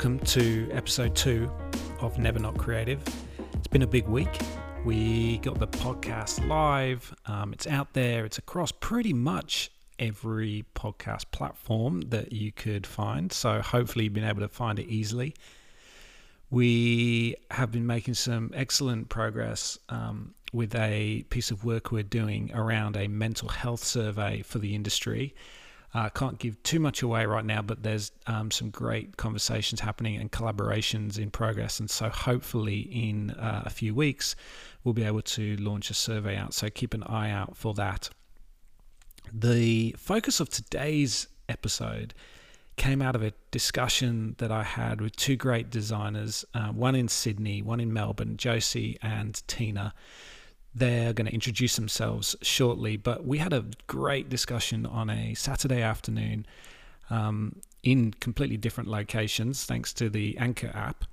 welcome to episode two of Never Not Creative. It's been a big week. We got the podcast live, um, it's out there, it's across pretty much every podcast platform that you could find. So, hopefully, you've been able to find it easily. We have been making some excellent progress um, with a piece of work we're doing around a mental health survey for the industry. I uh, can't give too much away right now, but there's um, some great conversations happening and collaborations in progress. And so, hopefully, in uh, a few weeks, we'll be able to launch a survey out. So, keep an eye out for that. The focus of today's episode came out of a discussion that I had with two great designers, uh, one in Sydney, one in Melbourne, Josie and Tina. They're going to introduce themselves shortly, but we had a great discussion on a Saturday afternoon um, in completely different locations, thanks to the Anchor app.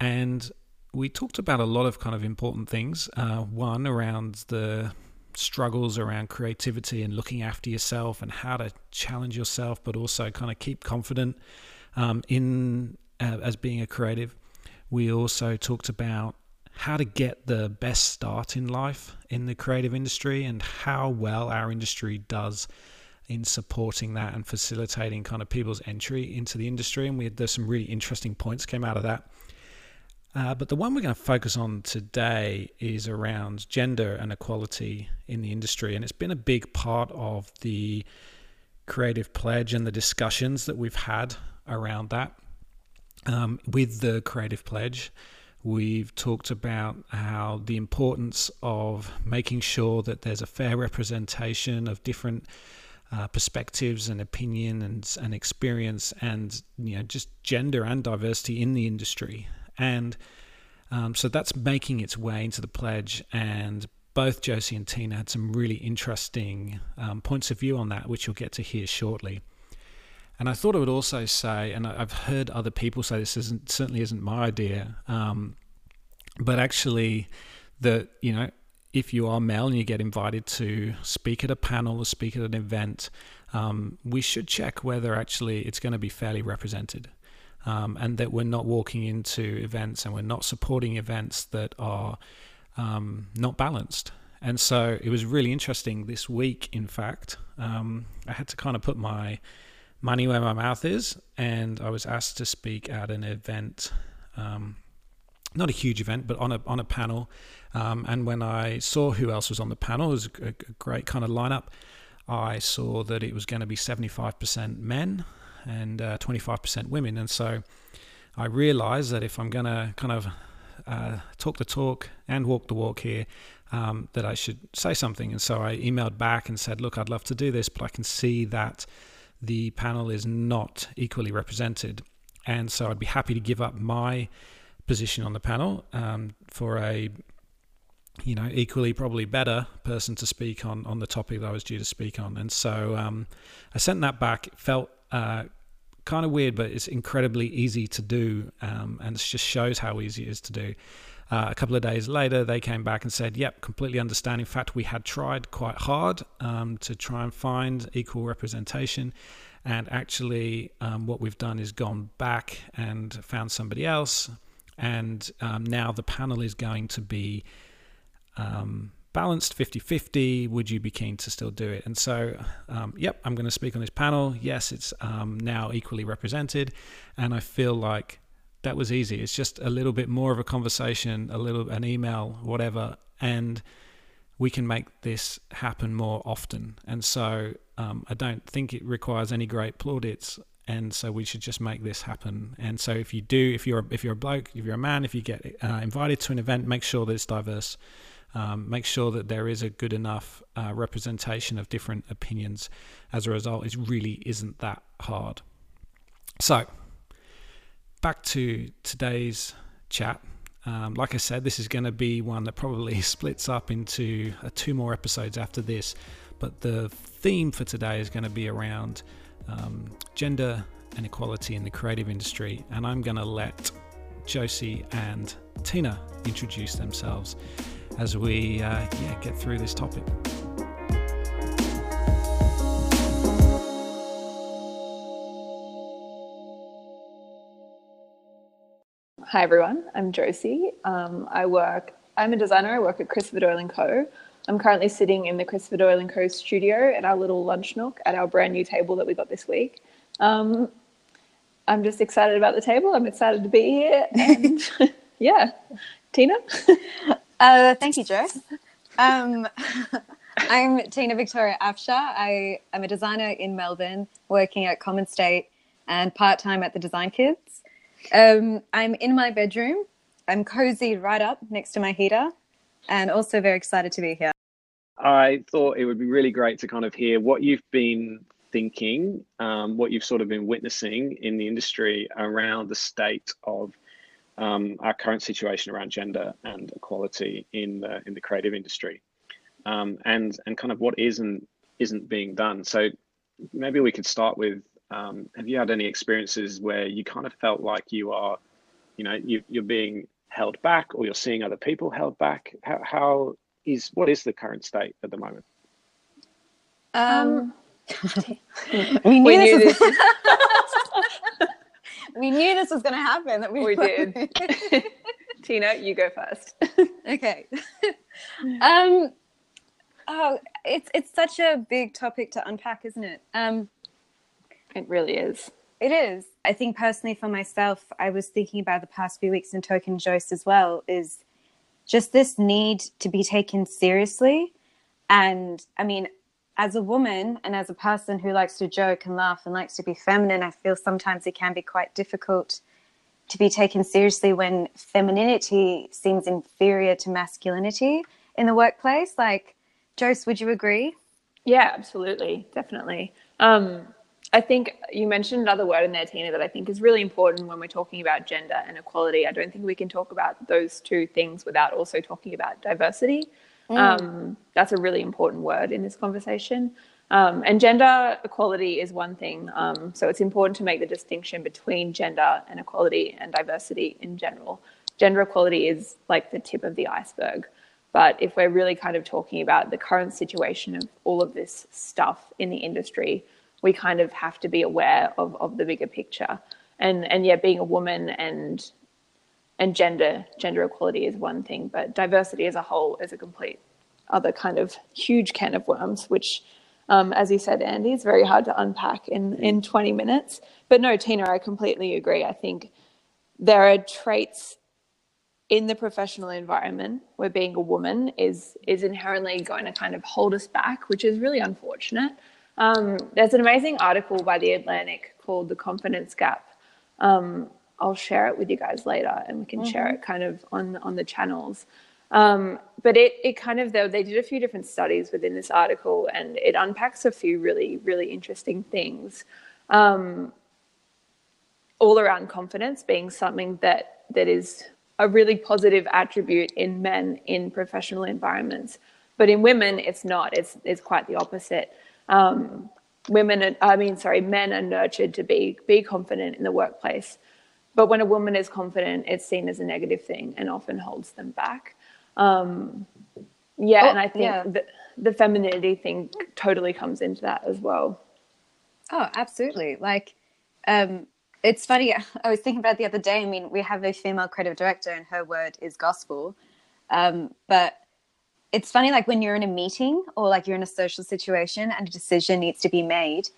And we talked about a lot of kind of important things. Uh, one around the struggles around creativity and looking after yourself and how to challenge yourself, but also kind of keep confident um, in uh, as being a creative. We also talked about how to get the best start in life in the creative industry and how well our industry does in supporting that and facilitating kind of people's entry into the industry. And we had, there's some really interesting points came out of that. Uh, but the one we're going to focus on today is around gender and equality in the industry. And it's been a big part of the creative pledge and the discussions that we've had around that. Um, with the creative pledge, We've talked about how the importance of making sure that there's a fair representation of different uh, perspectives and opinion and, and experience and you know just gender and diversity in the industry. And um, so that's making its way into the pledge and both Josie and Tina had some really interesting um, points of view on that which you'll get to hear shortly and I thought I would also say, and I've heard other people say this isn't certainly isn't my idea, um, but actually, that you know, if you are male and you get invited to speak at a panel or speak at an event, um, we should check whether actually it's going to be fairly represented. Um, and that we're not walking into events and we're not supporting events that are um, not balanced. And so it was really interesting this week, in fact. Um, I had to kind of put my money where my mouth is, and I was asked to speak at an event, um, not a huge event, but on a on a panel. Um, and when I saw who else was on the panel, it was a, a great kind of lineup. I saw that it was going to be 75% men and uh, 25% women, and so I realized that if I'm going to kind of uh, talk the talk and walk the walk here, um, that I should say something. And so I emailed back and said, "Look, I'd love to do this, but I can see that." The panel is not equally represented. And so I'd be happy to give up my position on the panel um, for a you know equally probably better person to speak on on the topic that I was due to speak on. And so um, I sent that back. It felt uh, kind of weird but it's incredibly easy to do um, and it just shows how easy it is to do uh, a couple of days later, they came back and said, Yep, completely understand. In fact, we had tried quite hard um, to try and find equal representation. And actually, um, what we've done is gone back and found somebody else. And um, now the panel is going to be um, balanced 50 50. Would you be keen to still do it? And so, um, yep, I'm going to speak on this panel. Yes, it's um, now equally represented. And I feel like that was easy. It's just a little bit more of a conversation, a little an email, whatever, and we can make this happen more often. And so um, I don't think it requires any great plaudits. And so we should just make this happen. And so if you do, if you're if you're a bloke, if you're a man, if you get uh, invited to an event, make sure that it's diverse. Um, make sure that there is a good enough uh, representation of different opinions. As a result, it really isn't that hard. So back to today's chat. Um, like I said, this is going to be one that probably splits up into uh, two more episodes after this. But the theme for today is going to be around um, gender and equality in the creative industry. And I'm going to let Josie and Tina introduce themselves as we uh, yeah, get through this topic. Hi everyone, I'm Josie. Um, I work. I'm a designer. I work at Christopher Doyle Co. I'm currently sitting in the Christopher Doyle Co. studio at our little lunch nook at our brand new table that we got this week. Um, I'm just excited about the table. I'm excited to be here. And yeah, Tina. Uh, thank you, Jo. Um, I'm Tina Victoria Afshar. I am a designer in Melbourne, working at Common State and part time at the Design Kids. Um, I'm in my bedroom. I'm cozy right up next to my heater, and also very excited to be here. I thought it would be really great to kind of hear what you've been thinking, um, what you've sort of been witnessing in the industry around the state of um, our current situation around gender and equality in the in the creative industry, um, and and kind of what isn't isn't being done. So maybe we could start with um, have you had any experiences where you kind of felt like you are, you know, you, you're being held back or you're seeing other people held back? How, how is, what is the current state at the moment? Um, we knew, we this, knew was, this. we knew this was going to happen. That we, we did. Tina, you go first. okay. um, oh, it's it's such a big topic to unpack, isn't it? Um, it really is. It is. I think personally for myself, I was thinking about the past few weeks in Token Jost as well, is just this need to be taken seriously. And I mean, as a woman and as a person who likes to joke and laugh and likes to be feminine, I feel sometimes it can be quite difficult to be taken seriously when femininity seems inferior to masculinity in the workplace. Like, Jost, would you agree? Yeah, absolutely. Definitely. Um, I think you mentioned another word in there, Tina, that I think is really important when we're talking about gender and equality. I don't think we can talk about those two things without also talking about diversity. Mm. Um, that's a really important word in this conversation. Um, and gender equality is one thing. Um, so it's important to make the distinction between gender and equality and diversity in general. Gender equality is like the tip of the iceberg. But if we're really kind of talking about the current situation of all of this stuff in the industry, we kind of have to be aware of, of the bigger picture. And and yeah, being a woman and and gender gender equality is one thing, but diversity as a whole is a complete other kind of huge can of worms, which um, as you said, Andy, is very hard to unpack in, in 20 minutes. But no, Tina, I completely agree. I think there are traits in the professional environment where being a woman is is inherently going to kind of hold us back, which is really unfortunate. Um, there's an amazing article by The Atlantic called The Confidence Gap. Um, I'll share it with you guys later and we can mm-hmm. share it kind of on, on the channels. Um, but it, it kind of, though, they did a few different studies within this article and it unpacks a few really, really interesting things. Um, all around confidence being something that, that is a really positive attribute in men in professional environments. But in women, it's not. It's, it's quite the opposite um, women, are, I mean, sorry, men are nurtured to be be confident in the workplace. But when a woman is confident, it's seen as a negative thing and often holds them back. Um, yeah, oh, and I think yeah. the, the femininity thing totally comes into that as well. Oh, absolutely. Like, um, it's funny. I was thinking about the other day. I mean, we have a female creative director, and her word is gospel. Um, but it's funny like when you're in a meeting or like you're in a social situation and a decision needs to be made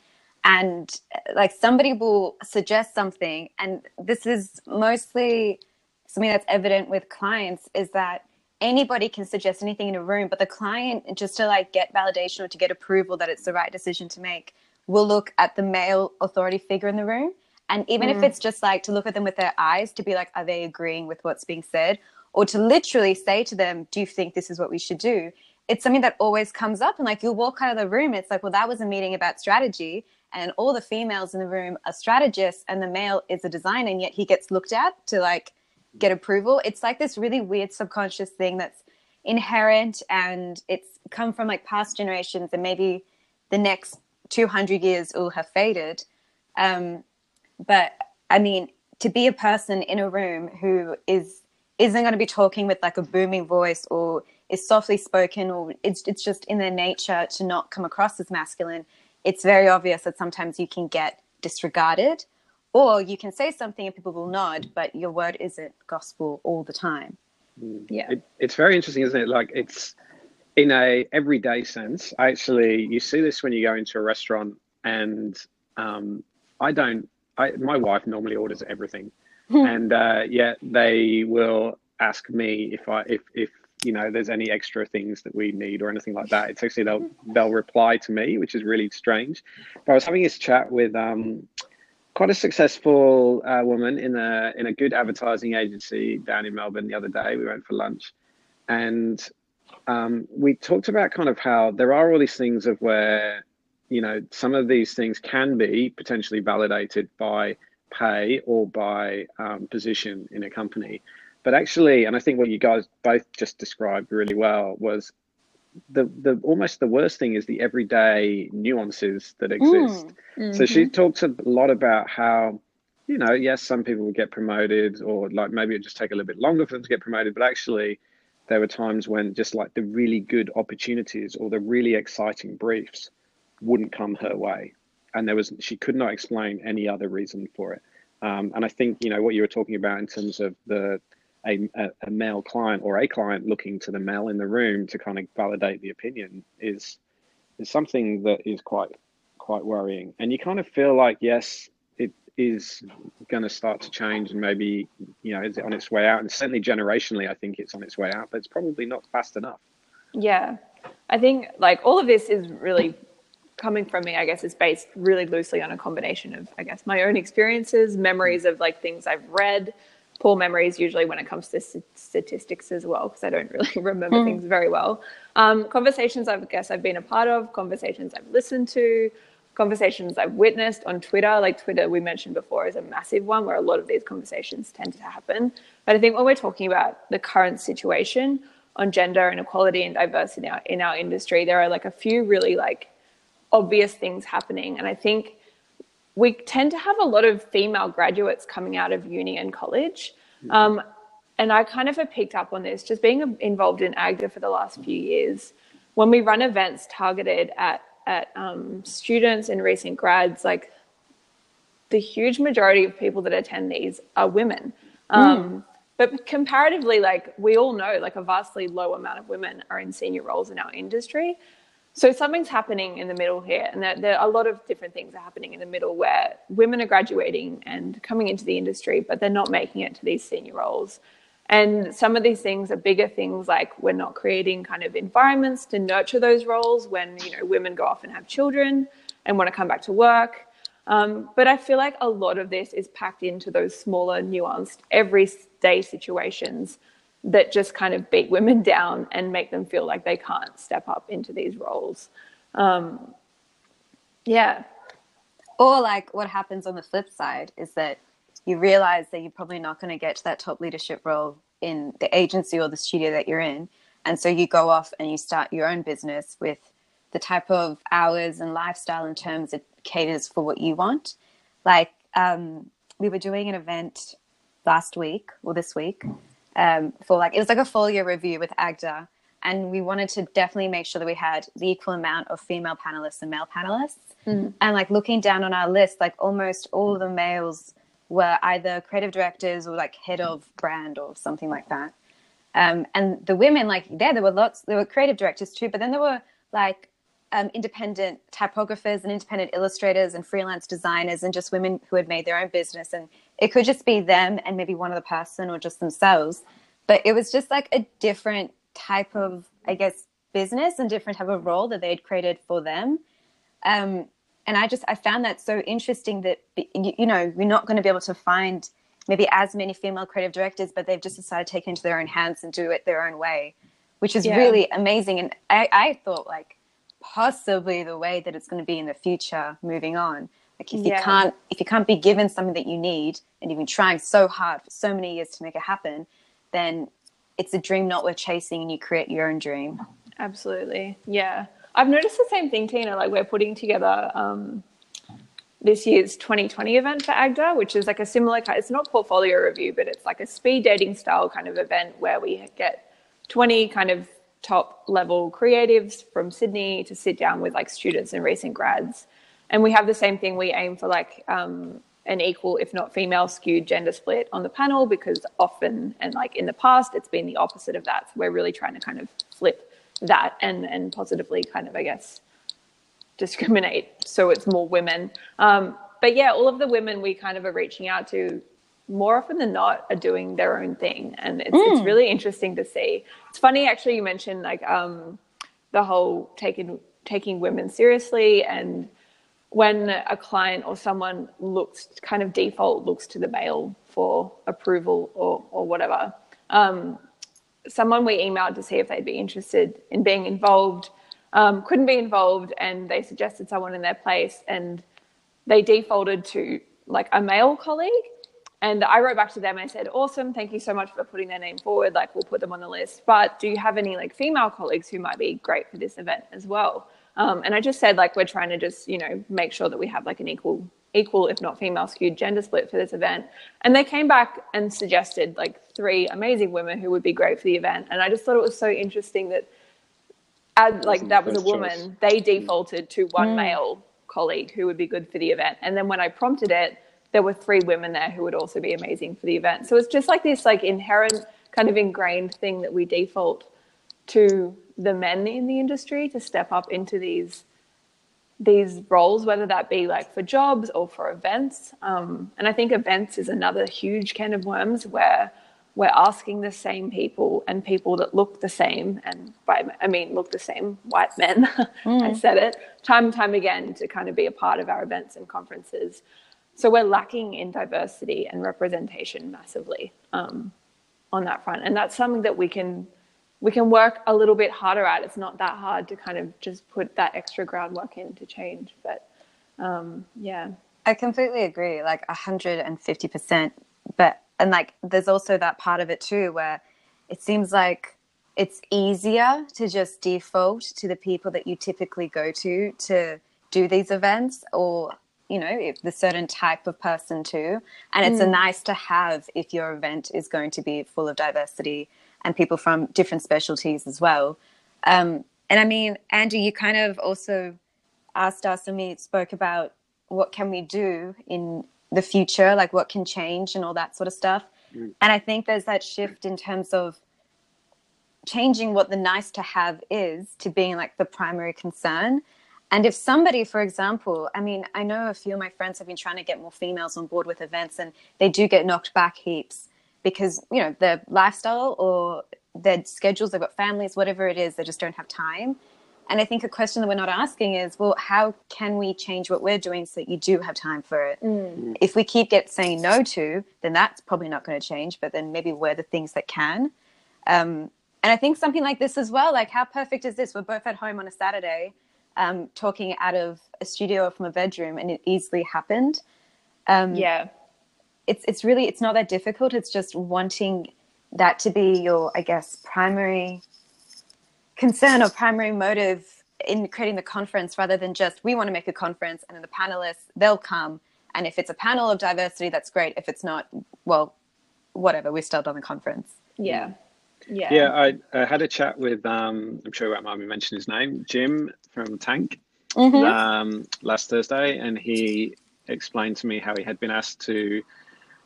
and like somebody will suggest something and this is mostly something that's evident with clients is that anybody can suggest anything in a room but the client just to like get validation or to get approval that it's the right decision to make will look at the male authority figure in the room and even mm. if it's just like to look at them with their eyes to be like are they agreeing with what's being said or to literally say to them, Do you think this is what we should do? It's something that always comes up. And like you'll walk out of the room, it's like, Well, that was a meeting about strategy. And all the females in the room are strategists, and the male is a designer, and yet he gets looked at to like get approval. It's like this really weird subconscious thing that's inherent and it's come from like past generations, and maybe the next 200 years will have faded. Um, but I mean, to be a person in a room who is isn't going to be talking with like a booming voice or is softly spoken or it's, it's just in their nature to not come across as masculine, it's very obvious that sometimes you can get disregarded or you can say something and people will nod, but your word isn't gospel all the time. Mm. Yeah, it, it's very interesting, isn't it? Like it's in a everyday sense. Actually, you see this when you go into a restaurant, and um, I don't. I my wife normally orders everything, and uh, yeah, they will ask me if I if if you know there's any extra things that we need or anything like that. It's actually they'll they'll reply to me, which is really strange. But I was having this chat with um quite a successful uh, woman in a in a good advertising agency down in Melbourne the other day. We went for lunch, and um, we talked about kind of how there are all these things of where you know some of these things can be potentially validated by pay or by um, position in a company. But actually, and I think what you guys both just described really well was the the almost the worst thing is the everyday nuances that exist. Mm. So she mm-hmm. talks a lot about how you know yes some people will get promoted or like maybe it just take a little bit longer for them to get promoted but actually there were times when just like the really good opportunities or the really exciting briefs wouldn't come her way and there was she could not explain any other reason for it um, and i think you know what you were talking about in terms of the a, a, male client or a client looking to the male in the room to kind of validate the opinion is is something that is quite quite worrying. And you kind of feel like yes, it is going to start to change, and maybe you know is it on its way out. And certainly generationally, I think it's on its way out, but it's probably not fast enough. Yeah, I think like all of this is really coming from me, I guess, is based really loosely on a combination of, I guess, my own experiences, memories of like things I've read, poor memories usually when it comes to statistics as well because I don't really remember mm. things very well. Um, conversations I guess I've been a part of, conversations I've listened to, conversations I've witnessed on Twitter. Like Twitter, we mentioned before, is a massive one where a lot of these conversations tend to happen. But I think when we're talking about the current situation on gender inequality and diversity in our, in our industry, there are like a few really like obvious things happening, and I think we tend to have a lot of female graduates coming out of uni and college. Mm-hmm. Um, and I kind of have picked up on this just being involved in AGDA for the last few years. When we run events targeted at, at um, students and recent grads, like the huge majority of people that attend these are women. Um, mm. But comparatively, like we all know, like a vastly low amount of women are in senior roles in our industry. So something's happening in the middle here, and there, there, are a lot of different things are happening in the middle where women are graduating and coming into the industry, but they're not making it to these senior roles. And some of these things are bigger things like we're not creating kind of environments to nurture those roles when you know women go off and have children and want to come back to work. Um, but I feel like a lot of this is packed into those smaller, nuanced, everyday situations that just kind of beat women down and make them feel like they can't step up into these roles. Um, yeah. Or like what happens on the flip side is that you realize that you're probably not going to get to that top leadership role in the agency or the studio that you're in. And so you go off and you start your own business with the type of hours and lifestyle in terms it caters for what you want. Like um, we were doing an event last week or this week um, for like it was like a full year review with AGDA, and we wanted to definitely make sure that we had the equal amount of female panelists and male panelists. Mm. And like looking down on our list, like almost all the males were either creative directors or like head of brand or something like that. Um, and the women, like there, there were lots. There were creative directors too, but then there were like um, independent typographers and independent illustrators and freelance designers and just women who had made their own business and it could just be them and maybe one other person or just themselves but it was just like a different type of i guess business and different type of role that they had created for them. Um, and i just i found that so interesting that you know you're not going to be able to find maybe as many female creative directors but they've just decided to take it into their own hands and do it their own way which is yeah. really amazing. And I, I thought like possibly the way that it's going to be in the future moving on like if yeah. you can't if you can't be given something that you need and you've been trying so hard for so many years to make it happen, then it's a dream not worth chasing and you create your own dream. Absolutely. Yeah. I've noticed the same thing, Tina. Like we're putting together um, this year's 2020 event for AGDA, which is like a similar kind. It's not portfolio review, but it's like a speed dating style kind of event where we get 20 kind of top level creatives from Sydney to sit down with like students and recent grads and we have the same thing we aim for like um, an equal, if not female skewed gender split on the panel because often and like in the past, it's been the opposite of that. So we're really trying to kind of flip that and, and positively kind of, I guess, discriminate so it's more women. Um, but yeah, all of the women we kind of are reaching out to more often than not are doing their own thing. And it's, mm. it's really interesting to see. It's funny, actually, you mentioned like um, the whole taking, taking women seriously and when a client or someone looks kind of default looks to the male for approval or, or whatever. Um, someone we emailed to see if they'd be interested in being involved um, couldn't be involved and they suggested someone in their place and they defaulted to like a male colleague and I wrote back to them and I said, awesome, thank you so much for putting their name forward. Like, we'll put them on the list. But do you have any like female colleagues who might be great for this event as well? Um, and I just said, like, we're trying to just, you know, make sure that we have like an equal, equal, if not female skewed gender split for this event. And they came back and suggested like three amazing women who would be great for the event. And I just thought it was so interesting that, as, like, that was a woman, choice. they defaulted to one mm. male colleague who would be good for the event. And then when I prompted it, there were three women there who would also be amazing for the event. So it's just like this like inherent kind of ingrained thing that we default to the men in the industry to step up into these these roles, whether that be like for jobs or for events. Um, and I think events is another huge can of worms where we're asking the same people and people that look the same, and by I mean look the same, white men. Mm. I said it time and time again to kind of be a part of our events and conferences. So we're lacking in diversity and representation massively um, on that front, and that's something that we can we can work a little bit harder at. It's not that hard to kind of just put that extra groundwork in to change, but um, yeah. I completely agree, like hundred and fifty percent. But and like, there's also that part of it too, where it seems like it's easier to just default to the people that you typically go to to do these events or you know the certain type of person too and it's mm. a nice to have if your event is going to be full of diversity and people from different specialties as well um, and i mean andy you kind of also asked us and we spoke about what can we do in the future like what can change and all that sort of stuff mm. and i think there's that shift in terms of changing what the nice to have is to being like the primary concern and if somebody, for example, I mean, I know a few of my friends have been trying to get more females on board with events and they do get knocked back heaps because, you know, their lifestyle or their schedules, they've got families, whatever it is, they just don't have time. And I think a question that we're not asking is, well, how can we change what we're doing so that you do have time for it? Mm. If we keep get saying no to, then that's probably not going to change. But then maybe we're the things that can. Um, and I think something like this as well. Like, how perfect is this? We're both at home on a Saturday um, talking out of a studio or from a bedroom, and it easily happened. Um, yeah, it's it's really it's not that difficult. It's just wanting that to be your, I guess, primary concern or primary motive in creating the conference, rather than just we want to make a conference and then the panelists they'll come, and if it's a panel of diversity, that's great. If it's not, well, whatever, we've still done the conference. Yeah. Yeah. Yeah, I, I had a chat with um, I'm sure I mentioning his name, Jim from Tank, mm-hmm. um, last Thursday, and he explained to me how he had been asked to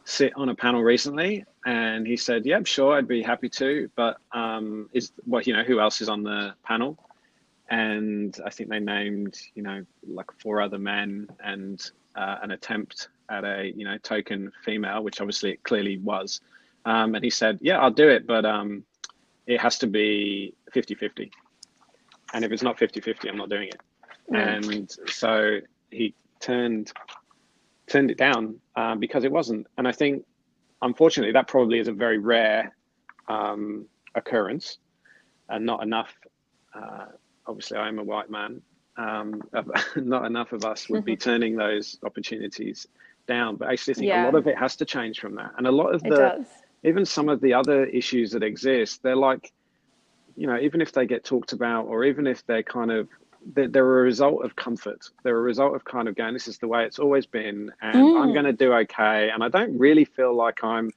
sit on a panel recently, and he said, "Yep, yeah, sure, I'd be happy to, but um, is well, you know, who else is on the panel?" And I think they named, you know, like four other men and uh, an attempt at a, you know, token female, which obviously it clearly was. Um, and he said, "Yeah, I'll do it, but um, it has to be 50-50 and if it's not 50-50 i'm not doing it. Mm. and so he turned turned it down um, because it wasn't. And i think unfortunately that probably is a very rare um, occurrence and not enough uh, obviously i'm a white man um, not enough of us would be turning those opportunities down. But I actually think yeah. a lot of it has to change from that. And a lot of the even some of the other issues that exist, they're like, you know, even if they get talked about, or even if they're kind of, they're, they're a result of comfort. They're a result of kind of going, this is the way it's always been, and mm. I'm going to do okay. And I don't really feel like I'm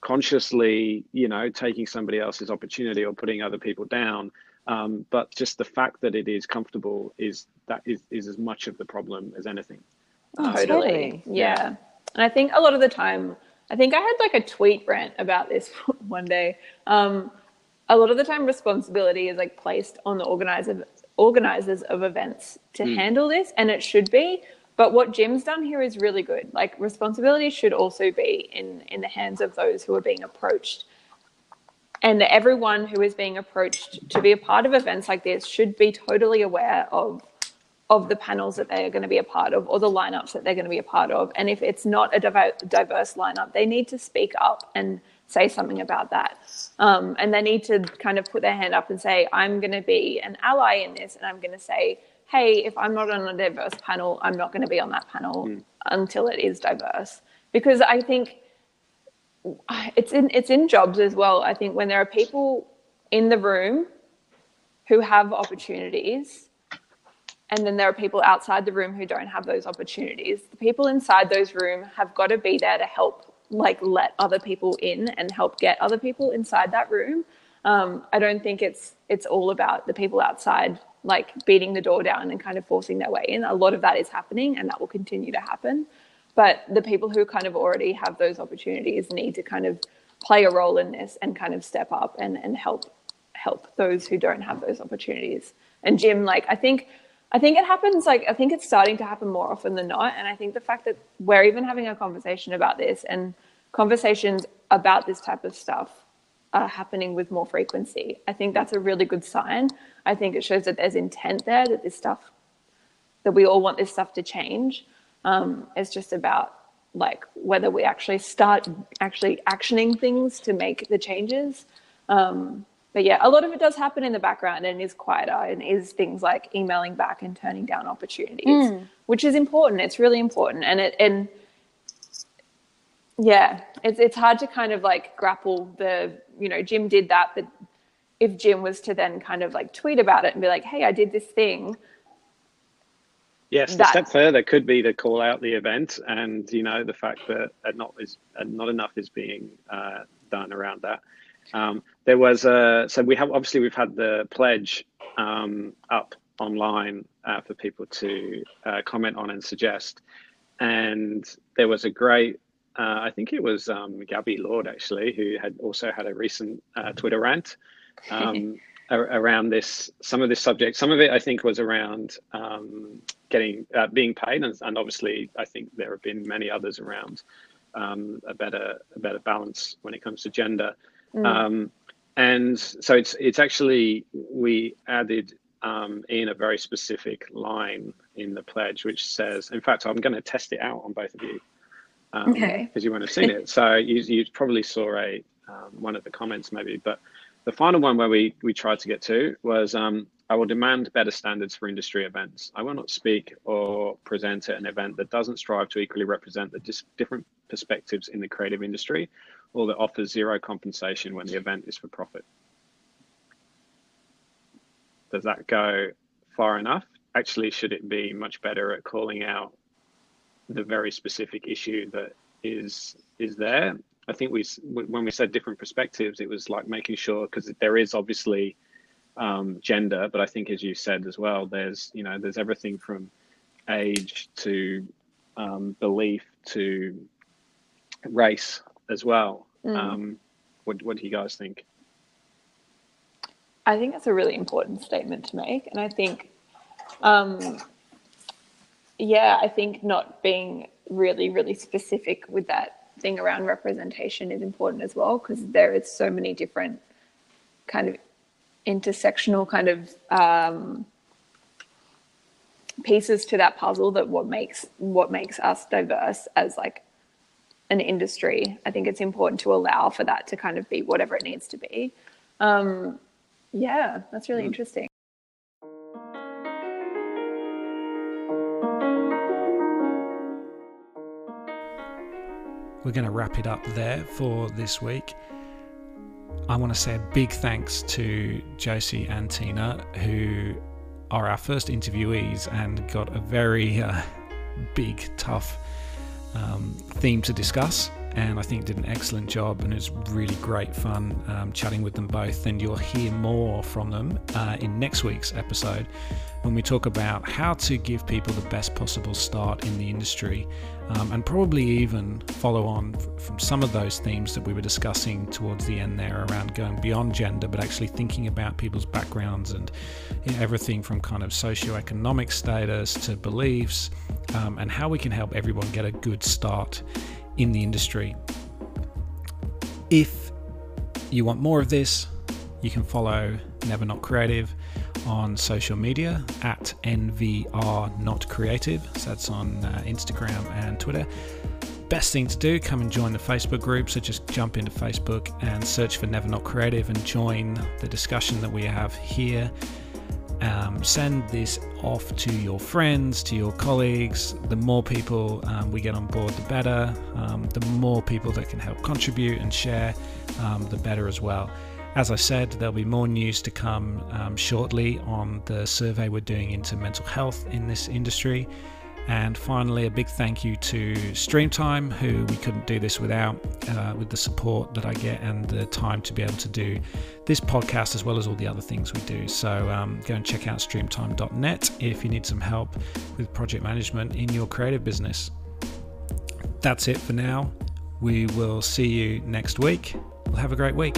consciously, you know, taking somebody else's opportunity or putting other people down. Um, but just the fact that it is comfortable is that is, is as much of the problem as anything. Oh, totally. Yeah. yeah. and I think a lot of the time, I think I had like a tweet rant about this one day. Um, a lot of the time, responsibility is like placed on the organizer organizers of events to mm. handle this, and it should be. But what Jim's done here is really good. Like responsibility should also be in in the hands of those who are being approached. And everyone who is being approached to be a part of events like this should be totally aware of of the panels that they are going to be a part of or the lineups that they're going to be a part of. And if it's not a diverse lineup, they need to speak up and say something about that. Um, and they need to kind of put their hand up and say, I'm going to be an ally in this. And I'm going to say, hey, if I'm not on a diverse panel, I'm not going to be on that panel mm. until it is diverse. Because I think it's in it's in jobs as well. I think when there are people in the room who have opportunities, and then there are people outside the room who don't have those opportunities. The people inside those rooms have got to be there to help, like, let other people in and help get other people inside that room. Um, I don't think it's it's all about the people outside like beating the door down and kind of forcing their way in. A lot of that is happening and that will continue to happen. But the people who kind of already have those opportunities need to kind of play a role in this and kind of step up and, and help help those who don't have those opportunities. And Jim, like I think I think it happens like I think it's starting to happen more often than not. And I think the fact that we're even having a conversation about this and conversations about this type of stuff are happening with more frequency. I think that's a really good sign. I think it shows that there's intent there, that this stuff, that we all want this stuff to change. Um, it's just about like whether we actually start actually actioning things to make the changes. Um, but yeah, a lot of it does happen in the background and is quieter and is things like emailing back and turning down opportunities, mm. which is important. It's really important. And it, and yeah, it's, it's hard to kind of like grapple the, you know, Jim did that, but if Jim was to then kind of like tweet about it and be like, hey, I did this thing. Yes, that, step further could be to call out the event and, you know, the fact that not, is, not enough is being uh, done around that. Um, there was a, so we have, obviously we've had the pledge um, up online uh, for people to uh, comment on and suggest. And there was a great uh, I think it was um, Gabby Lord actually, who had also had a recent uh, Twitter rant um, around this. Some of this subject, some of it I think was around um, getting uh, being paid, and, and, obviously I think there have been many others around um, a better a better balance when it comes to gender. Mm. Um, and so it's it's actually we added um, in a very specific line in the pledge, which says, in fact, I'm going to test it out on both of you um, okay. because you won't have seen it. So you, you probably saw a um, one of the comments maybe, but the final one where we we tried to get to was um, I will demand better standards for industry events. I will not speak or present at an event that doesn't strive to equally represent the dis- different perspectives in the creative industry or that offers zero compensation when the event is for profit. Does that go far enough? Actually, should it be much better at calling out the very specific issue that is is there. I think we when we said different perspectives, it was like making sure because there is obviously um, gender, but I think as you said as well, there's you know there's everything from age to um, belief to race as well. Mm. Um, what what do you guys think? I think that's a really important statement to make, and I think um, yeah, I think not being really, really specific with that thing around representation is important as well because there is so many different kind of intersectional kind of um, pieces to that puzzle that what makes what makes us diverse as like an industry. I think it's important to allow for that to kind of be whatever it needs to be. Um, yeah, that's really mm. interesting. we're going to wrap it up there for this week. I want to say a big thanks to Josie and Tina, who are our first interviewees and got a very uh, big, tough um, theme to discuss. And I think did an excellent job, and it was really great fun um, chatting with them both. And you'll hear more from them uh, in next week's episode when we talk about how to give people the best possible start in the industry, um, and probably even follow on from some of those themes that we were discussing towards the end there around going beyond gender, but actually thinking about people's backgrounds and you know, everything from kind of socioeconomic status to beliefs, um, and how we can help everyone get a good start in the industry. If you want more of this, you can follow Never Not Creative on social media at NVR Not Creative. So that's on uh, Instagram and Twitter. Best thing to do, come and join the Facebook group. So just jump into Facebook and search for Never Not Creative and join the discussion that we have here. Um, send this off to your friends, to your colleagues. The more people um, we get on board, the better. Um, the more people that can help contribute and share, um, the better as well. As I said, there'll be more news to come um, shortly on the survey we're doing into mental health in this industry. And finally, a big thank you to Streamtime, who we couldn't do this without, uh, with the support that I get and the time to be able to do this podcast as well as all the other things we do. So um, go and check out streamtime.net if you need some help with project management in your creative business. That's it for now. We will see you next week. Well, have a great week.